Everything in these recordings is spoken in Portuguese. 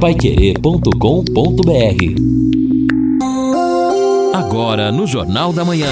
paiquerê.com.br Agora no Jornal da Manhã.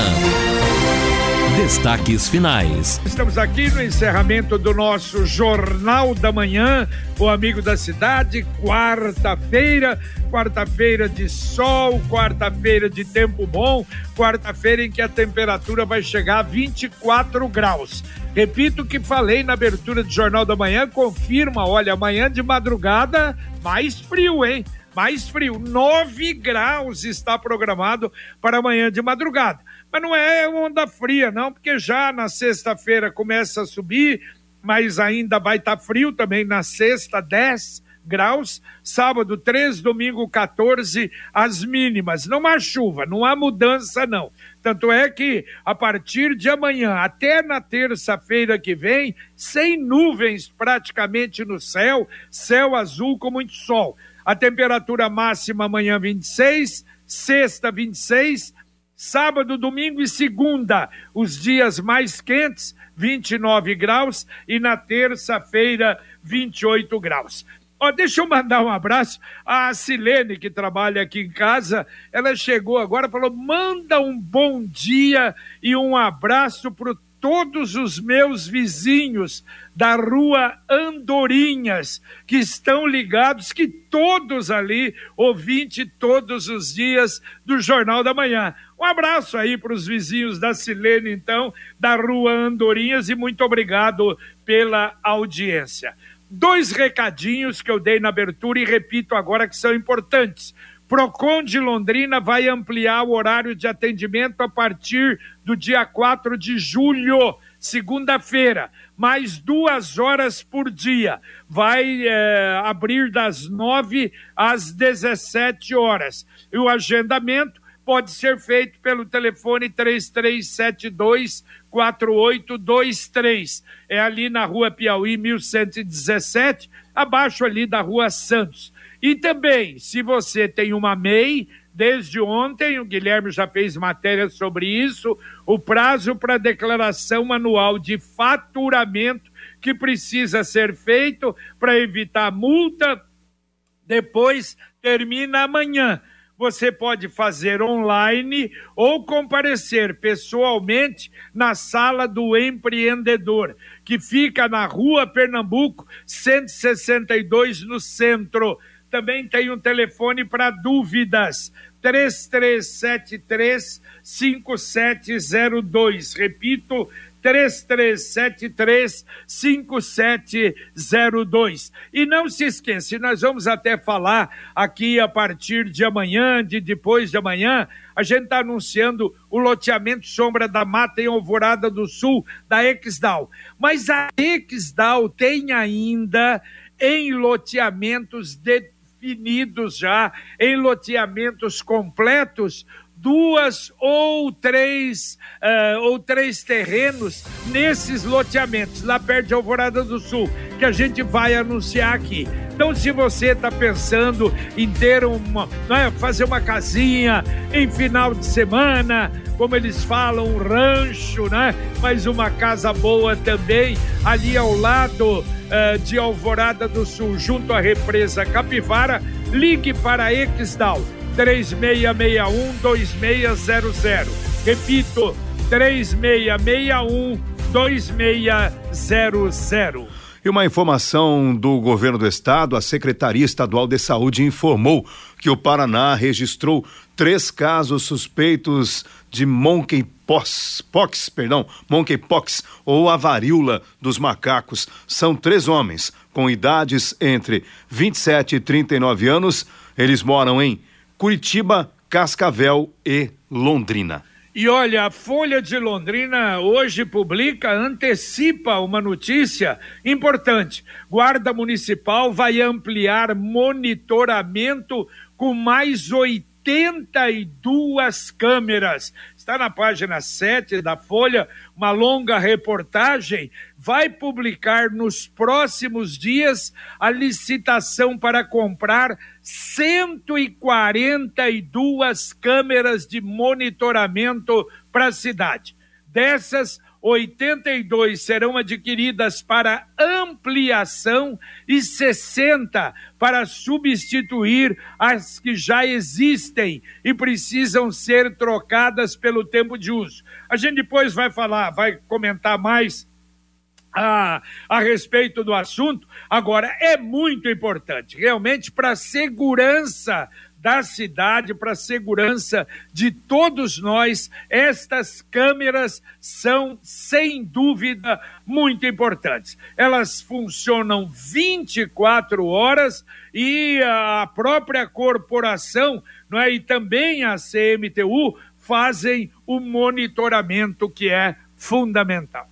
Destaques finais. Estamos aqui no encerramento do nosso Jornal da Manhã, o Amigo da Cidade, quarta-feira, quarta-feira de sol, quarta-feira de tempo bom, quarta-feira em que a temperatura vai chegar a 24 graus. Repito o que falei na abertura do Jornal da Manhã, confirma, olha, amanhã de madrugada, mais frio, hein? Mais frio, 9 graus está programado para amanhã de madrugada. Mas não é onda fria, não, porque já na sexta-feira começa a subir, mas ainda vai estar tá frio também na sexta, 10 graus, sábado 3, domingo 14, as mínimas. Não há chuva, não há mudança, não. Tanto é que a partir de amanhã até na terça-feira que vem, sem nuvens praticamente no céu, céu azul com muito sol. A temperatura máxima amanhã 26, sexta 26, Sábado, domingo e segunda, os dias mais quentes, 29 graus, e na terça-feira, 28 graus. Ó, deixa eu mandar um abraço à Silene, que trabalha aqui em casa. Ela chegou agora, falou: manda um bom dia e um abraço para todos os meus vizinhos da rua Andorinhas, que estão ligados, que todos ali, ouvinte todos os dias do Jornal da Manhã. Um abraço aí para os vizinhos da Silene, então, da rua Andorinhas, e muito obrigado pela audiência. Dois recadinhos que eu dei na abertura e repito agora que são importantes. Procon de Londrina vai ampliar o horário de atendimento a partir do dia 4 de julho, segunda-feira, mais duas horas por dia. Vai é, abrir das 9 às 17 horas. E o agendamento pode ser feito pelo telefone 3372 4823. É ali na rua Piauí, 1117, abaixo ali da rua Santos. E também, se você tem uma MEI, desde ontem, o Guilherme já fez matéria sobre isso, o prazo para declaração anual de faturamento que precisa ser feito para evitar multa, depois termina amanhã você pode fazer online ou comparecer pessoalmente na sala do empreendedor, que fica na Rua Pernambuco, 162, no centro. Também tem um telefone para dúvidas: 3373 5702. Repito, 3373 5702. E não se esqueça, nós vamos até falar aqui a partir de amanhã, de depois de amanhã, a gente está anunciando o loteamento Sombra da Mata em Alvorada do Sul, da Exdal. Mas a Exdal tem ainda em loteamentos definidos já, em loteamentos completos, duas ou três uh, ou três terrenos nesses loteamentos lá perto de Alvorada do Sul que a gente vai anunciar aqui. Então, se você está pensando em ter uma, é, fazer uma casinha em final de semana, como eles falam, um rancho, né? Mas uma casa boa também ali ao lado uh, de Alvorada do Sul, junto à represa Capivara, ligue para Exdal 3661 2600. Repito, 3661 2600. E uma informação do governo do estado, a Secretaria Estadual de Saúde informou que o Paraná registrou três casos suspeitos de monkeypox, pox, perdão, monkeypox ou a varíola dos macacos. São três homens com idades entre 27 e 39 anos. Eles moram em Curitiba, Cascavel e Londrina. E olha, a Folha de Londrina hoje publica, antecipa uma notícia importante. Guarda Municipal vai ampliar monitoramento com mais 82 câmeras. Está na página 7 da Folha, uma longa reportagem vai publicar nos próximos dias a licitação para comprar 142 câmeras de monitoramento para a cidade. Dessas, 82 serão adquiridas para ampliação e 60 para substituir as que já existem e precisam ser trocadas pelo tempo de uso. A gente depois vai falar, vai comentar mais a, a respeito do assunto. Agora, é muito importante, realmente, para a segurança da cidade, para a segurança de todos nós, estas câmeras são, sem dúvida, muito importantes. Elas funcionam 24 horas e a própria corporação não é, e também a CMTU fazem o monitoramento que é fundamental.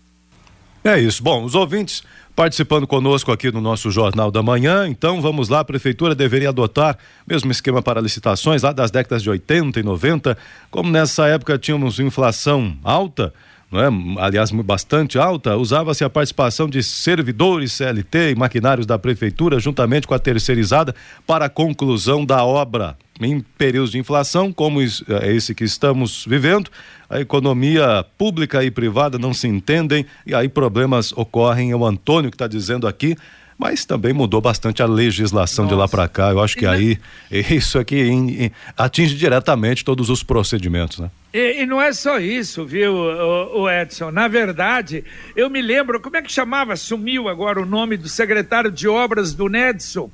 É isso. Bom, os ouvintes participando conosco aqui no nosso Jornal da Manhã. Então, vamos lá, a prefeitura deveria adotar mesmo esquema para licitações lá das décadas de 80 e 90, como nessa época tínhamos inflação alta, não é? aliás, bastante alta, usava-se a participação de servidores CLT e maquinários da prefeitura, juntamente com a terceirizada, para a conclusão da obra. Em períodos de inflação, como é esse que estamos vivendo, a economia pública e privada não se entendem e aí problemas ocorrem. É o Antônio que está dizendo aqui mas também mudou bastante a legislação Nossa. de lá para cá. Eu acho que aí não... isso aqui em, em, atinge diretamente todos os procedimentos, né? E, e, não é só isso, viu, o, o, Edson? Na verdade, eu me lembro, como é que chamava? Sumiu agora o nome do secretário de obras do Nedson.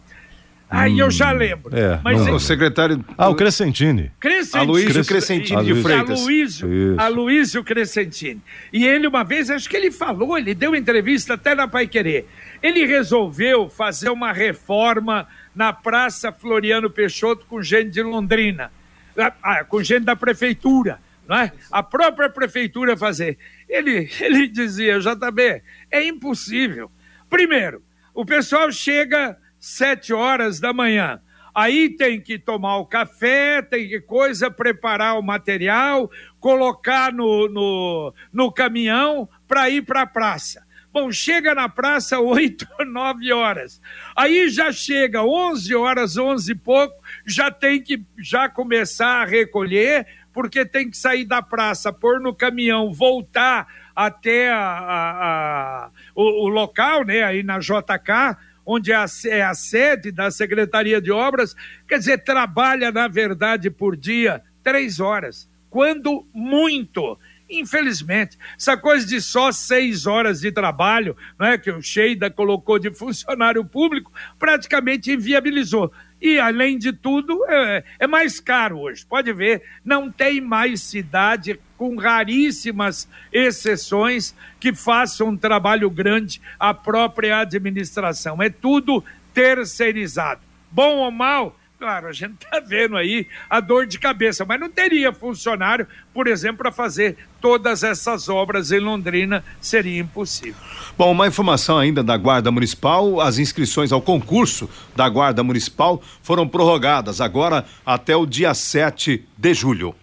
Aí hum, eu já hum, lembro. É, mas não, o secretário. Ah, o Crescentini. Crescentini. Aloysio Crescentini de Freitas. Aloysio, Aloysio Crescentini. E ele, uma vez, acho que ele falou, ele deu entrevista até na Pai Querer. Ele resolveu fazer uma reforma na Praça Floriano Peixoto com gente de Londrina, ah, ah com gente da prefeitura, não é? A própria prefeitura fazer. Ele, ele dizia, JB, é impossível. Primeiro, o pessoal chega sete horas da manhã. Aí tem que tomar o café, tem que coisa, preparar o material, colocar no, no, no caminhão para ir para a praça. Bom, chega na praça oito, nove horas. Aí já chega onze horas, onze e pouco, já tem que já começar a recolher, porque tem que sair da praça, pôr no caminhão, voltar até a, a, a o, o, local, né, aí na JK, onde é a, é a sede da Secretaria de Obras, quer dizer, trabalha, na verdade, por dia três horas, quando muito. Infelizmente, essa coisa de só seis horas de trabalho, não é que o Sheida colocou de funcionário público, praticamente inviabilizou. E, além de tudo, é, é, mais caro hoje. Pode ver, não tem mais cidade, com raríssimas exceções, que faça um trabalho grande a própria administração. É tudo terceirizado. Bom ou mal, claro, a gente está vendo aí a dor de cabeça, mas não teria funcionário, por exemplo, para fazer todas essas obras em Londrina, seria impossível. Bom, uma informação ainda da Guarda Municipal: as inscrições ao concurso da Guarda Municipal foram prorrogadas agora até o dia 7 de julho.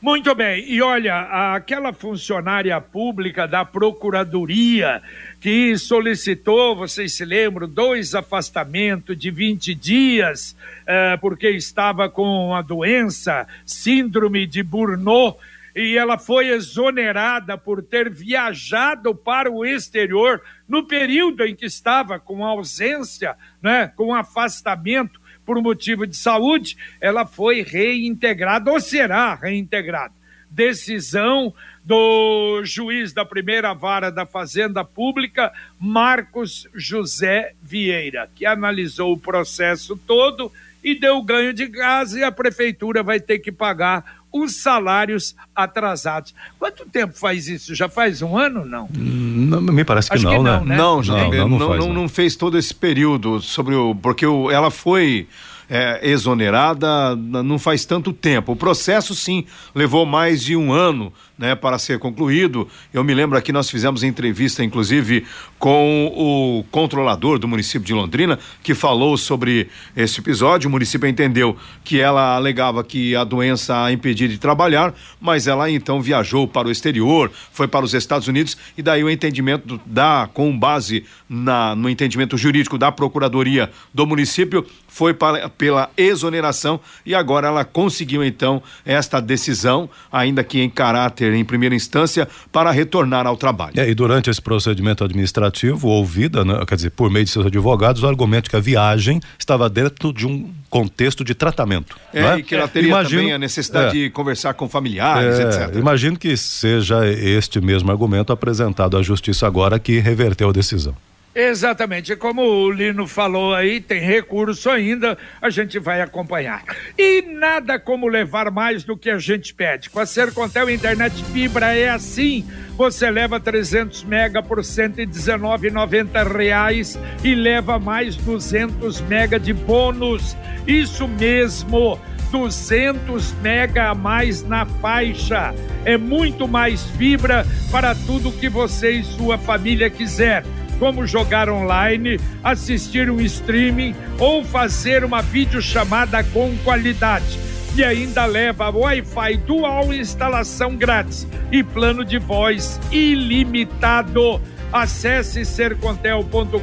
Muito bem, e olha, aquela funcionária pública da Procuradoria que solicitou, vocês se lembram, dois afastamentos de 20 dias, eh, porque estava com a doença, síndrome de Burnout, e ela foi exonerada por ter viajado para o exterior no período em que estava com ausência, né, com afastamento por motivo de saúde, ela foi reintegrada ou será reintegrada. Decisão do juiz da primeira vara da Fazenda Pública, Marcos José Vieira, que analisou o processo todo e deu ganho de gás e a prefeitura vai ter que pagar os salários atrasados. Quanto tempo faz isso? Já faz um ano não? não me parece que, não, que não, né? né? Não, não, não, não, faz, não, não, fez todo esse período sobre o porque o, ela foi é, exonerada não faz tanto tempo. O processo, sim, levou mais de um ano né, para ser concluído. Eu me lembro aqui, nós fizemos entrevista, inclusive, com o controlador do município de Londrina, que falou sobre esse episódio. O município entendeu que ela alegava que a doença a impedia de, trabalhar, mas ela então viajou para o exterior, foi para os Estados Unidos e daí o entendimento da, com base na, no entendimento jurídico da Procuradoria do município, foi para, pela exoneração e agora ela conseguiu então esta decisão, ainda que em caráter em primeira instância, para retornar ao trabalho. É, e durante esse procedimento administrativo, ouvida, né, quer dizer, por meio de seus advogados, o argumento que a viagem estava dentro de um contexto de tratamento. É, né? e que ela teria imagino, também a necessidade é, de conversar com familiares, é, etc. Imagino que seja este mesmo argumento apresentado à justiça agora que reverteu a decisão. Exatamente, como o Lino falou aí, tem recurso ainda, a gente vai acompanhar. E nada como levar mais do que a gente pede. Com a Sercontel Internet Fibra é assim. Você leva 300 mega por R$ 119,90 e leva mais 200 mega de bônus. Isso mesmo. 200 mega a mais na faixa. É muito mais fibra para tudo que você e sua família quiser como jogar online, assistir um streaming ou fazer uma videochamada com qualidade. E ainda leva Wi-Fi dual instalação grátis e plano de voz ilimitado. Acesse sercontel.com.br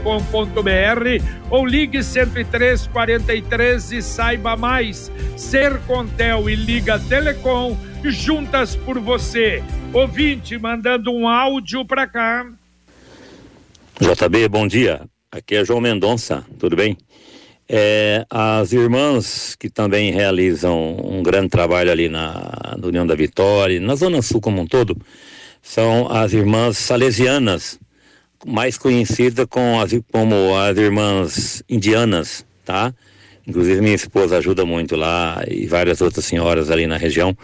ou ligue 10343 e saiba mais. Sercontel e Liga Telecom juntas por você. Ouvinte mandando um áudio para cá. JB, bom dia. Aqui é João Mendonça, tudo bem? É, as irmãs que também realizam um grande trabalho ali na, na União da Vitória, na Zona Sul como um todo, são as irmãs salesianas, mais conhecidas com as, como as irmãs indianas, tá? Inclusive minha esposa ajuda muito lá e várias outras senhoras ali na região.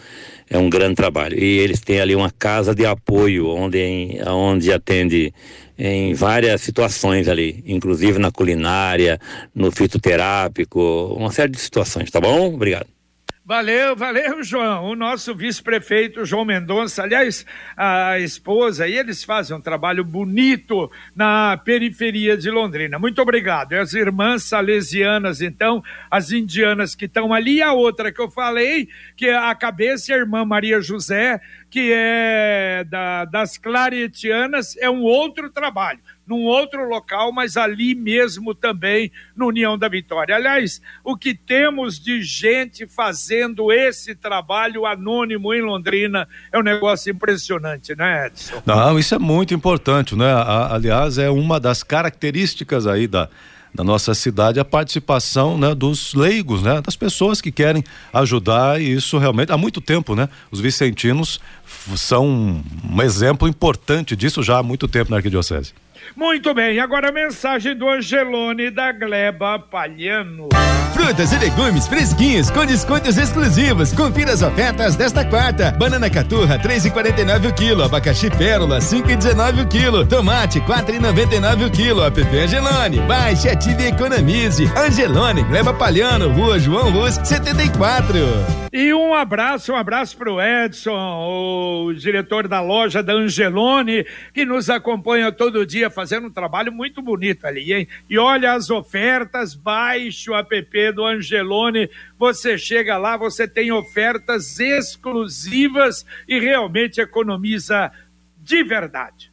É um grande trabalho. E eles têm ali uma casa de apoio onde, onde atende em várias situações ali, inclusive na culinária, no fitoterápico, uma série de situações, tá bom? Obrigado. Valeu, valeu, João. O nosso vice-prefeito, João Mendonça, aliás, a esposa, e eles fazem um trabalho bonito na periferia de Londrina. Muito obrigado. E as irmãs salesianas, então, as indianas que estão ali, a outra que eu falei, que é a cabeça, a irmã Maria José, que é da, das claretianas, é um outro trabalho num outro local, mas ali mesmo também no União da Vitória. Aliás, o que temos de gente fazendo esse trabalho anônimo em Londrina é um negócio impressionante, né, Edson? Não, isso é muito importante, né? Aliás, é uma das características aí da da nossa cidade a participação né, dos leigos, né, das pessoas que querem ajudar e isso realmente há muito tempo, né? Os vicentinos são um exemplo importante disso já há muito tempo na arquidiocese. Muito bem, agora a mensagem do Angelone da Gleba Palhano. Frutas e legumes fresquinhos com descontos exclusivos. Confira as ofertas desta quarta. Banana caturra 3,49 o quilo, abacaxi pérola 5,19 o quilo, tomate 4,99 o quilo. App Angelone, baixe, ative e economize. Angelone, Gleba Palhano, Rua João Rus 74. E um abraço, um abraço para o Edson, o diretor da loja da Angelone, que nos acompanha todo dia fazendo um trabalho muito bonito ali, hein? E olha as ofertas, baixe o app do Angelone, você chega lá, você tem ofertas exclusivas e realmente economiza de verdade.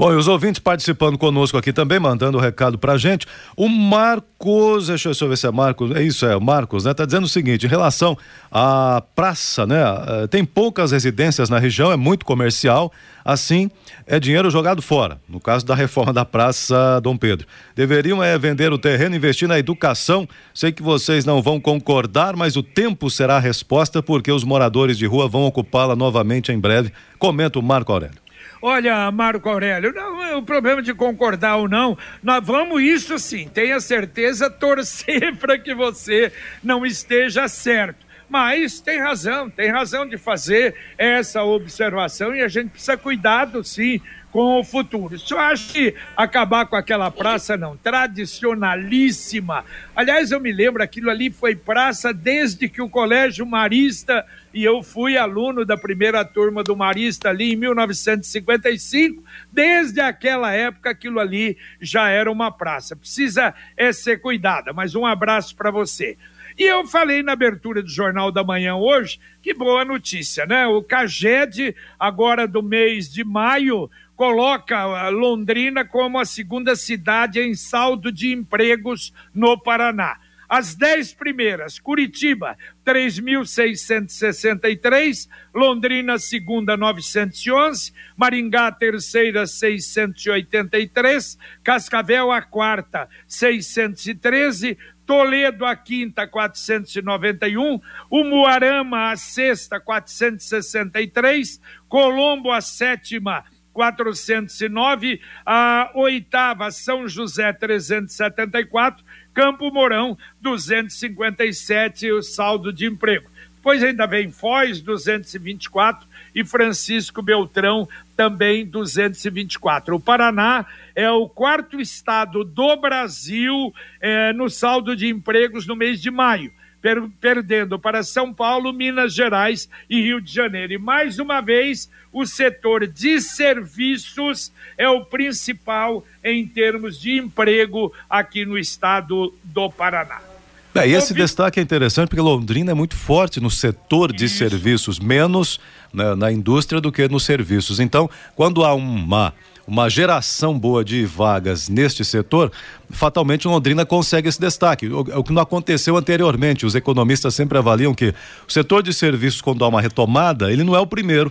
Bom, e os ouvintes participando conosco aqui também, mandando o um recado pra gente. O Marcos, deixa eu ver se é Marcos, é isso, é o Marcos, né? Tá dizendo o seguinte, em relação à praça, né? Eh, tem poucas residências na região, é muito comercial, assim é dinheiro jogado fora, no caso da reforma da Praça Dom Pedro. Deveriam é vender o terreno, investir na educação. Sei que vocês não vão concordar, mas o tempo será a resposta, porque os moradores de rua vão ocupá-la novamente em breve. Comenta o Marco Aurélio. Olha, Marco Aurélio, não é o problema de concordar ou não. Nós vamos isso sim, tenha certeza, torcer para que você não esteja certo. Mas tem razão, tem razão de fazer essa observação e a gente precisa cuidado sim com o futuro. Só acho que acabar com aquela praça, não, tradicionalíssima. Aliás, eu me lembro, aquilo ali foi praça desde que o Colégio Marista, e eu fui aluno da primeira turma do Marista ali em 1955, desde aquela época aquilo ali já era uma praça. Precisa é ser cuidada, mas um abraço para você. E eu falei na abertura do Jornal da Manhã hoje, que boa notícia, né? O CAGED, agora do mês de maio, coloca Londrina como a segunda cidade em saldo de empregos no Paraná. As dez primeiras, Curitiba, 3.663, Londrina, segunda, 911, Maringá, terceira, 683, Cascavel, a quarta, 613, Toledo, a quinta, 491, Umuarama, a sexta, 463, Colombo, a sétima, 409, a oitava, São José, 374, Campo Mourão, 257 o saldo de emprego. Depois ainda vem Foz, 224 e Francisco Beltrão, também 224. O Paraná é o quarto estado do Brasil é, no saldo de empregos no mês de maio per perdendo para São Paulo, Minas Gerais e Rio de Janeiro. E mais uma vez, o setor de serviços é o principal em termos de emprego aqui no estado do Paraná. É, e esse destaque é interessante porque Londrina é muito forte no setor de Isso. serviços, menos né, na indústria do que nos serviços. Então, quando há uma uma geração boa de vagas neste setor, fatalmente Londrina consegue esse destaque. O, o, que não aconteceu anteriormente. Os economistas sempre avaliam que o setor de serviços, quando há uma retomada, ele não é o primeiro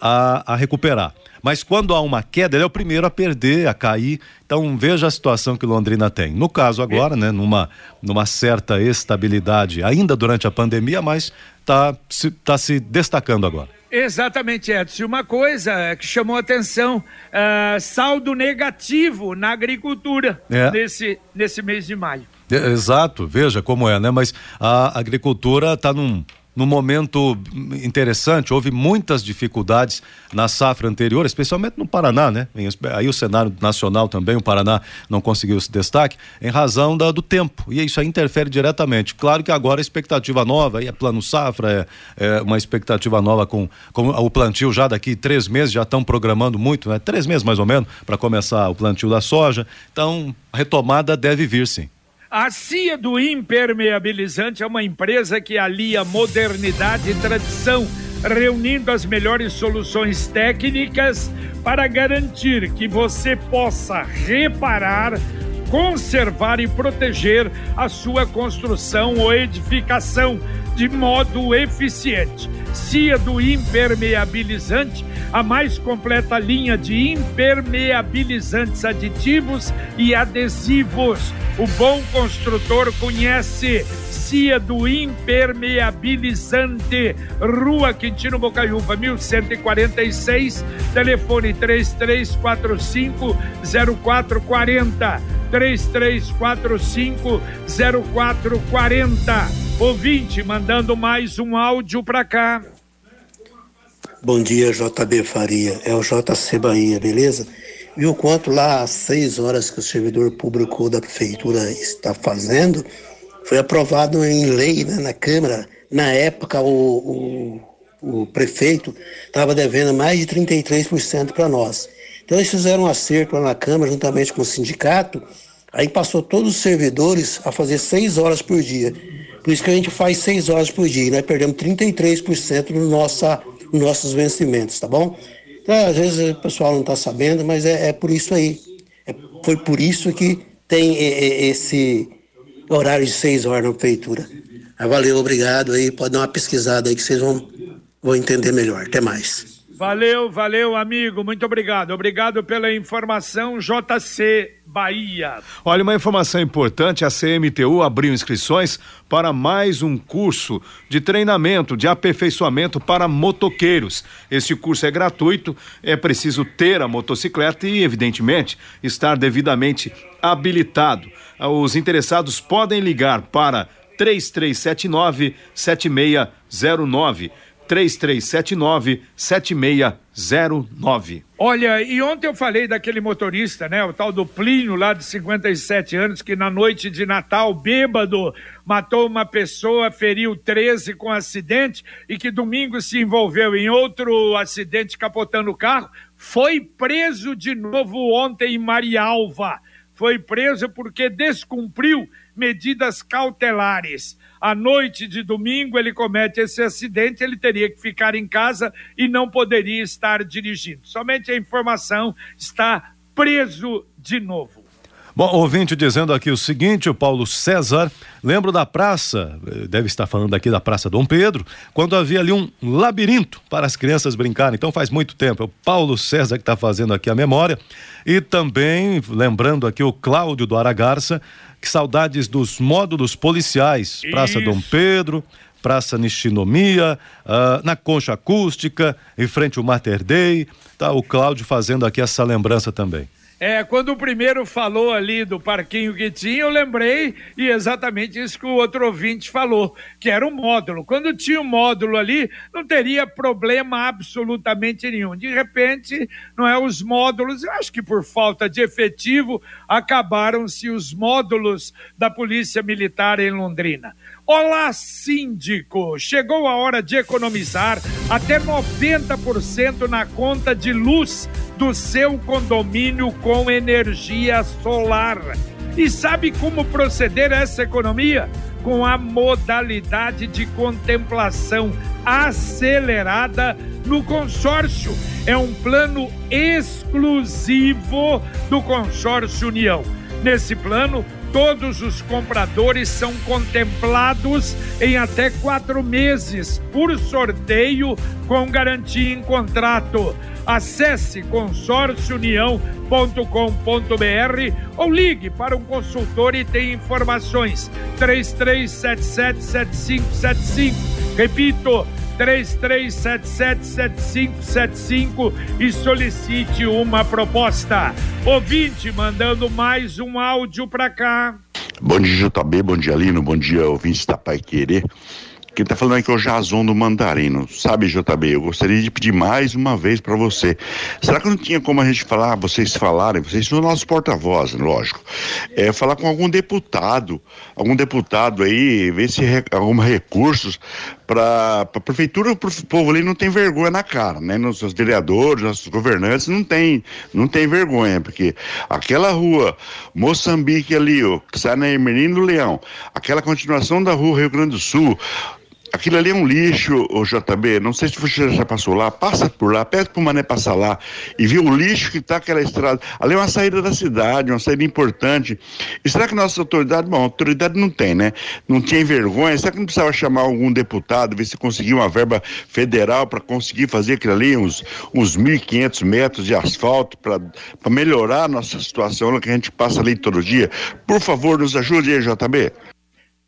a, a recuperar. Mas quando há uma queda, ele é o primeiro a perder, a cair. Então veja a situação que Londrina tem. No caso agora, né, numa, numa certa estabilidade, ainda durante a pandemia, mas está se, tá se destacando agora. Exatamente, Edson. Uma coisa que chamou atenção, uh, saldo negativo na agricultura é. nesse, nesse mês de maio. É, exato, veja como é, né? Mas a agricultura está num num momento interessante, houve muitas dificuldades na safra anterior, especialmente no Paraná, né? Aí o cenário nacional também, o Paraná não conseguiu esse destaque, em razão da, do tempo, e isso aí interfere diretamente. Claro que agora a expectativa nova, aí é plano safra, é, é uma expectativa nova com, com o plantio já daqui três meses, já estão programando muito, né? Três meses mais ou menos, para começar o plantio da soja, então a retomada deve vir sim. A CIA do Impermeabilizante é uma empresa que alia modernidade e tradição, reunindo as melhores soluções técnicas para garantir que você possa reparar, conservar e proteger a sua construção ou edificação de modo eficiente. CIA do Impermeabilizante, a mais completa linha de impermeabilizantes aditivos e adesivos. O bom construtor conhece CIA do Impermeabilizante, Rua Quintino Bocaiúva, 1146, telefone 3345 0440. 3345 0440. Ouvinte mandando mais um áudio para cá. Bom dia, JB Faria. É o JC Bahia, beleza? Viu quanto lá às seis horas que o servidor público da prefeitura está fazendo? Foi aprovado em lei né, na Câmara. Na época, o, o, o prefeito estava devendo mais de 33% para nós. Então, eles fizeram um acerto lá na Câmara, juntamente com o sindicato, aí passou todos os servidores a fazer seis horas por dia. Por isso que a gente faz seis horas por dia, nós perdemos 33% no nossa, nos nossos vencimentos, tá bom? Então, às vezes o pessoal não está sabendo, mas é, é, por isso aí. É, foi por isso que tem esse horário de seis horas na prefeitura. Valeu, obrigado aí. Pode dar uma pesquisada aí que vocês vão, vão entender melhor. Até mais. Valeu, valeu, amigo. Muito obrigado. Obrigado pela informação, JC Bahia. Olha, uma informação importante: a CMTU abriu inscrições para mais um curso de treinamento, de aperfeiçoamento para motoqueiros. Este curso é gratuito, é preciso ter a motocicleta e, evidentemente, estar devidamente habilitado. Os interessados podem ligar para 3379 7609 3379 7609. Olha, e ontem eu falei daquele motorista, né? O tal do Plínio, lá de 57 anos, que na noite de Natal, bêbado, matou uma pessoa, feriu 13 com acidente e que domingo se envolveu em outro acidente capotando o carro. Foi preso de novo ontem em Marialva. Foi preso porque descumpriu medidas cautelares. À noite de domingo ele comete esse acidente, ele teria que ficar em casa e não poderia estar dirigindo. Somente a informação está preso de novo. Bom, ouvinte dizendo aqui o seguinte, o Paulo César, lembro da praça, eh, deve estar falando aqui da Praça Dom Pedro, quando havia ali um labirinto para as crianças brincarem, então faz muito tempo, é o Paulo César que está fazendo aqui a memória, e também lembrando aqui o Cláudio do Aragarça, que saudades dos módulos policiais, Praça Isso. Dom Pedro, Praça Nishinomiya, uh, na Concha Acústica, em frente ao Mater Dei, tá o Cláudio fazendo aqui essa lembrança também. É, quando o primeiro falou ali do parquinho que tinha, eu lembrei e exatamente isso que o outro ouvinte falou, que era um módulo. Quando tinha um módulo ali, não teria problema absolutamente nenhum. De repente, não é os módulos, eu acho que por falta de efetivo, acabaram-se os módulos da Polícia Militar em Londrina. Olá, síndico! Chegou a hora de economizar até 90% na conta de luz do seu condomínio com energia solar. E sabe como proceder essa economia? Com a modalidade de contemplação acelerada no consórcio. É um plano exclusivo do Consórcio União. Nesse plano, todos os compradores são contemplados em até quatro meses por sorteio com garantia em contrato. Acesse consórciounião.com.br ou ligue para um consultor e tenha informações. 33777575. Repito, 33777575 e solicite uma proposta. Ouvinte mandando mais um áudio para cá. Bom dia, JB, bom dia, Lino, bom dia, ouvintes da Pai Querer. Quem tá falando aqui é o Jason do Mandarino. Sabe, JB, eu gostaria de pedir mais uma vez para você. Será que não tinha como a gente falar, vocês falarem, vocês são nossos porta-voz, lógico, é, falar com algum deputado, algum deputado aí, ver se re, alguns recursos para a prefeitura, o povo ali não tem vergonha na cara, né? Nossos vereadores, nossos governantes não tem, não tem vergonha, porque aquela rua Moçambique ali, ó, que sai na Emerino Leão, aquela continuação da rua Rio Grande do Sul, Aquilo ali é um lixo, o JB. Não sei se você já passou lá. Passa por lá, pede pro Mané passar lá e vê o lixo que tá aquela estrada. Ali é uma saída da cidade, uma saída importante. E será que nossa autoridade, bom, autoridade não tem, né? Não tinha vergonha. Será que não precisava chamar algum deputado, ver se conseguia uma verba federal para conseguir fazer aquilo ali, uns, uns 1.500 metros de asfalto para melhorar a nossa situação que a gente passa ali todo dia? Por favor, nos ajude aí, JB.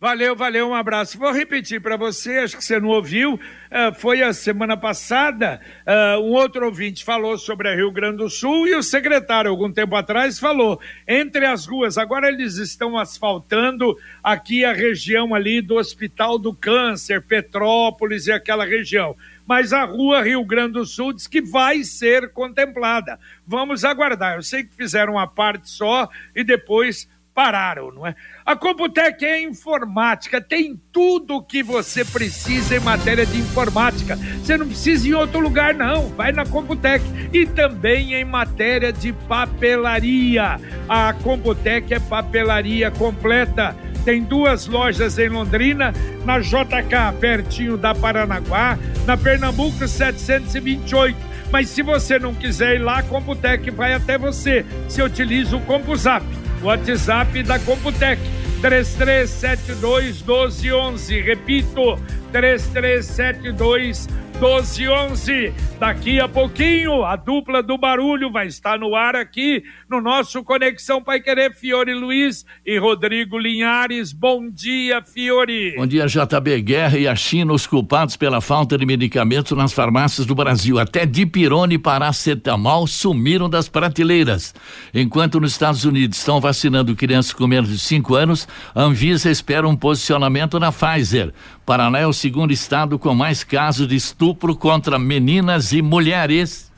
Valeu, valeu, um abraço. Vou repetir para você, acho que você não ouviu, uh, foi a semana passada, uh, um outro ouvinte falou sobre a Rio Grande do Sul e o secretário, algum tempo atrás, falou, entre as ruas, agora eles estão asfaltando aqui a região ali do Hospital do Câncer, Petrópolis e aquela região. Mas a rua Rio Grande do Sul diz que vai ser contemplada. Vamos aguardar. Eu sei que fizeram uma parte só e depois pararam, não é? A Computec é informática, tem tudo o que você precisa em matéria de informática. Você não precisa ir em outro lugar, não. Vai na Computec. E também em matéria de papelaria. A Computec é papelaria completa. Tem duas lojas em Londrina, na JK, pertinho da Paranaguá, na Pernambuco 728. Mas se você não quiser ir lá, a Computec vai até você. Você utiliza o CompuZap WhatsApp da Computec 3372 1211. Repito, 3372 1211. Daqui a pouquinho, a dupla do barulho vai estar no ar aqui no nosso Conexão Pai Querer, Fiore Luiz e Rodrigo Linhares. Bom dia, Fiore. Bom dia, JB Guerra e a China, os culpados pela falta de medicamentos nas farmácias do Brasil. Até dipirone e paracetamol sumiram das prateleiras. Enquanto nos Estados Unidos estão vacinando crianças com menos de 5 anos, a Anvisa espera um posicionamento na Pfizer. Paraná é o segundo estado com mais casos de estupro contra meninas e mulheres.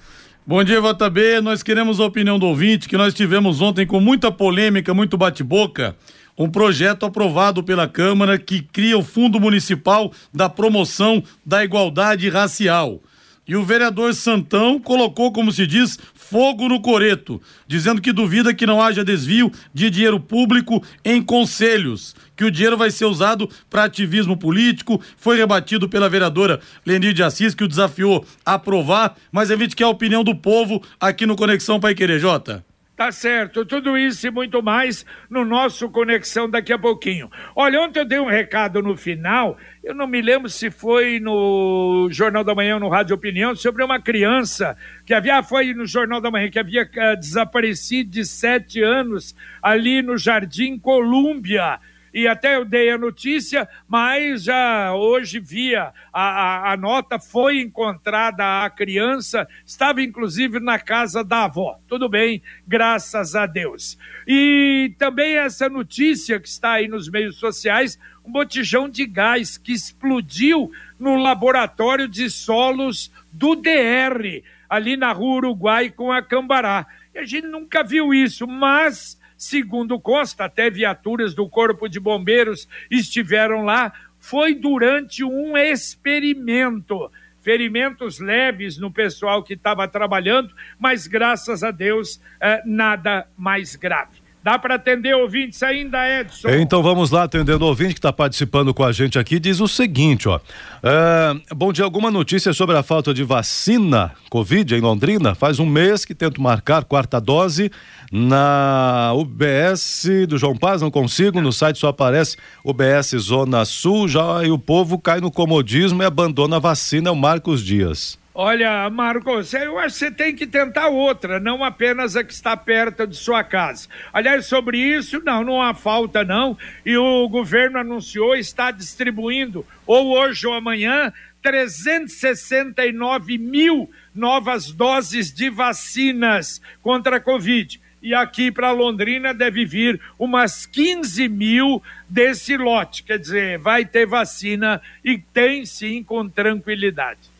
Bom dia, JB. Nós queremos a opinião do ouvinte que nós tivemos ontem com muita polêmica, muito bate-boca. Um projeto aprovado pela Câmara que cria o Fundo Municipal da Promoção da Igualdade Racial. E o vereador Santão colocou, como se diz, fogo no coreto, dizendo que duvida que não haja desvio de dinheiro público em conselhos, que o dinheiro vai ser usado para ativismo político. Foi rebatido pela vereadora Lenir de Assis, que o desafiou a aprovar, mas a gente quer a opinião do povo aqui no Conexão Pai Querer, Jota. Tá certo, tudo isso e muito mais no nosso Conexão daqui a pouquinho. Olha, ontem eu dei um recado no final, eu não me lembro se foi no Jornal da Manhã ou no Rádio Opinião, sobre uma criança que havia, foi no Jornal da Manhã, que havia uh, desaparecido de sete anos ali no Jardim Colúmbia e até eu dei a notícia, mas já hoje via a, a, a, nota, foi encontrada a criança, estava inclusive na casa da avó. Tudo bem, graças a Deus. E também essa notícia que está aí nos meios sociais, um botijão de gás que explodiu no laboratório de solos do DR, ali na rua Uruguai com a Cambará. E a gente nunca viu isso, mas segundo consta, até viaturas do Corpo de Bombeiros estiveram lá, foi durante um experimento. Ferimentos leves no pessoal que estava trabalhando, mas graças a Deus, eh, nada mais grave. Dá para atender ouvintes ainda, Edson? Então vamos lá, atendendo o ouvinte que está participando com a gente aqui, diz o seguinte, ó. Uh, bom dia, alguma notícia sobre a falta de vacina Covid em Londrina? Faz um mês que tento marcar quarta dose na UBS do João Paz, não consigo, no site só aparece UBS Zona Sul, já e o povo cai no comodismo e abandona a vacina, é o Marcos Dias. Olha, Marcos, eu acho que você tem que tentar outra, não apenas a que está perto de sua casa. Aliás, sobre isso, não, não há falta, não. E o governo anunciou, está distribuindo, ou hoje ou amanhã, 369 mil novas doses de vacinas contra a Covid. E aqui para Londrina deve vir umas 15 mil desse lote. Quer dizer, vai ter vacina e tem sim com tranquilidade.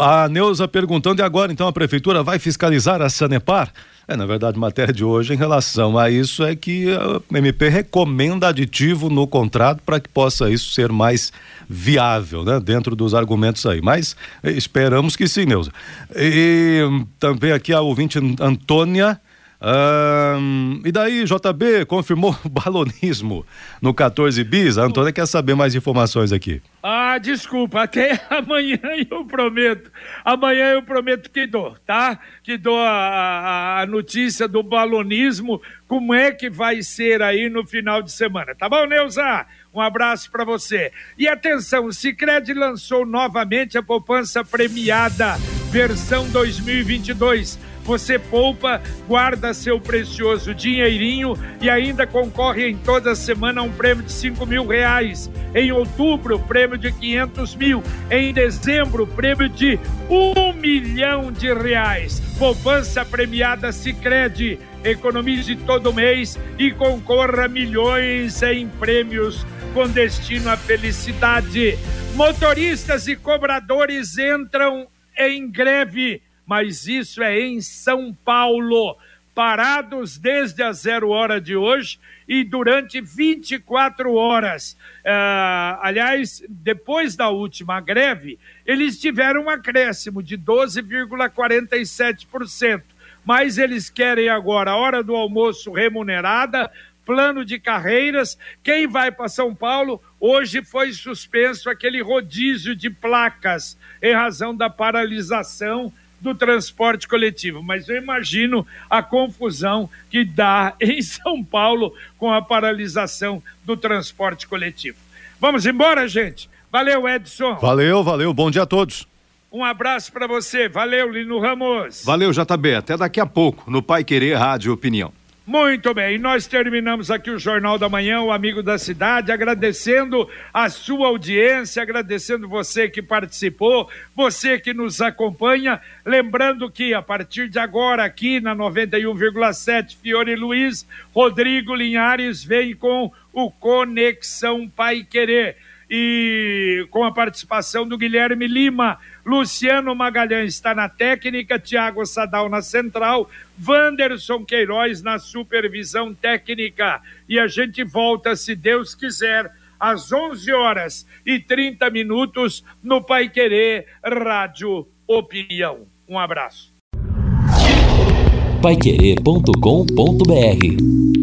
A Neuza perguntando, e agora então a prefeitura vai fiscalizar a Sanepar? É, na verdade, matéria de hoje em relação a isso é que a MP recomenda aditivo no contrato para que possa isso ser mais viável, né? Dentro dos argumentos aí. Mas eh, esperamos que sim, Neuza. E também aqui a ouvinte Antônia um, e daí, JB confirmou balonismo no 14 bis? A Antônia quer saber mais informações aqui. Ah, desculpa, até amanhã eu prometo. Amanhã eu prometo que dou, tá? Que dou a, a, a notícia do balonismo, como é que vai ser aí no final de semana. Tá bom, Neuza? Um abraço para você. E atenção, o Cicred lançou novamente a poupança premiada, versão 2022 você poupa, guarda seu precioso dinheirinho e ainda concorre em toda semana a um prêmio de 5 mil reais. Em outubro, prêmio de 500 mil. Em dezembro, prêmio de um milhão de reais. Poupança premiada Sicredi. Economize todo mês e concorra a milhões em prêmios com destino à felicidade. Motoristas e cobradores entram em greve mas isso é em São Paulo. Parados desde a zero hora de hoje e durante 24 horas. Uh, aliás, depois da última greve, eles tiveram um acréscimo de 12,47%. Mas eles querem agora a hora do almoço remunerada, plano de carreiras. Quem vai para São Paulo, hoje foi suspenso aquele rodízio de placas em razão da paralisação do transporte coletivo, mas eu imagino a confusão que dá em São Paulo com a paralisação do transporte coletivo. Vamos embora, gente. Valeu, Edson. Valeu, valeu. Bom dia a todos. Um abraço para você. Valeu, Lino Ramos. Valeu, JB. Até daqui a pouco no Pai Querer Rádio Opinião. Muito bem, nós terminamos aqui o Jornal da Manhã, o Amigo da Cidade, agradecendo a sua audiência, agradecendo você que participou, você que nos acompanha. Lembrando que a partir de agora, aqui na 91,7, Fiore Luiz, Rodrigo Linhares vem com o Conexão Pai Querer e com a participação do Guilherme Lima. Luciano Magalhães está na técnica, Tiago Sadal na central, Wanderson Queiroz na supervisão técnica. E a gente volta, se Deus quiser, às 11 horas e 30 minutos no Pai Querer Rádio opinião. Um abraço. Paiquerê.com.br